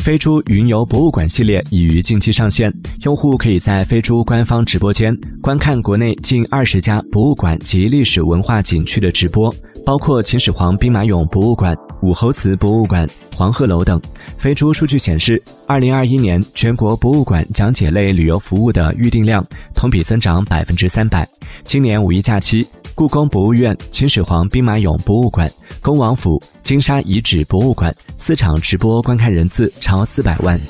飞猪云游博物馆系列已于近期上线，用户可以在飞猪官方直播间观看国内近二十家博物馆及历史文化景区的直播，包括秦始皇兵马俑博物馆、武侯祠博物馆、黄鹤楼等。飞猪数据显示，二零二一年全国博物馆讲解类旅游服务的预订量同比增长百分之三百。今年五一假期，故宫博物院、秦始皇兵马俑博物馆、恭王府、金沙遗址博物馆四场直播观看人次超四百万。